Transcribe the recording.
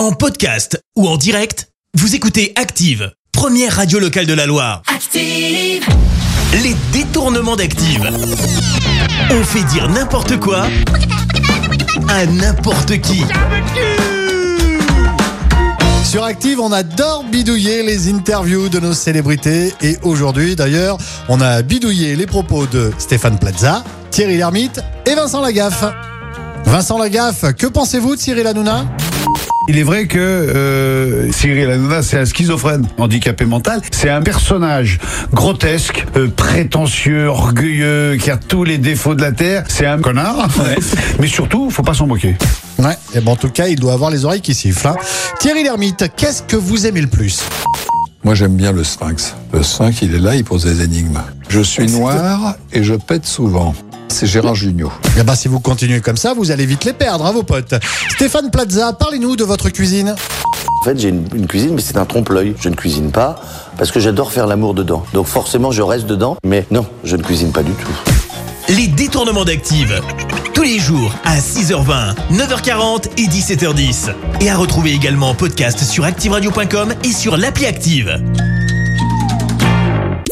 En podcast ou en direct, vous écoutez Active, première radio locale de la Loire. Active. Les détournements d'Active. On fait dire n'importe quoi à n'importe qui. Sur Active, on adore bidouiller les interviews de nos célébrités. Et aujourd'hui, d'ailleurs, on a bidouillé les propos de Stéphane Plaza, Thierry Lhermitte et Vincent Lagaffe. Vincent Lagaffe, que pensez-vous de Cyril Hanouna Il est vrai que euh, Cyril Hanouna, c'est un schizophrène handicapé mental. C'est un personnage grotesque, euh, prétentieux, orgueilleux, qui a tous les défauts de la terre. C'est un connard. Mais surtout, faut pas s'en moquer. Ouais, et bon, en tout cas, il doit avoir les oreilles qui sifflent. hein. Thierry Lhermitte, qu'est-ce que vous aimez le plus? Moi, j'aime bien le sphinx. Le sphinx, il est là, il pose des énigmes. Je suis noir et je pète souvent. C'est Gérard Jugnot. Eh ben, si vous continuez comme ça, vous allez vite les perdre, hein, vos potes. Stéphane Plaza, parlez-nous de votre cuisine. En fait, j'ai une, une cuisine, mais c'est un trompe-l'œil. Je ne cuisine pas parce que j'adore faire l'amour dedans. Donc forcément, je reste dedans, mais non, je ne cuisine pas du tout. Les détournements d'Active. Tous les jours à 6h20, 9h40 et 17h10. Et à retrouver également en podcast sur ActiveRadio.com et sur l'appli Active.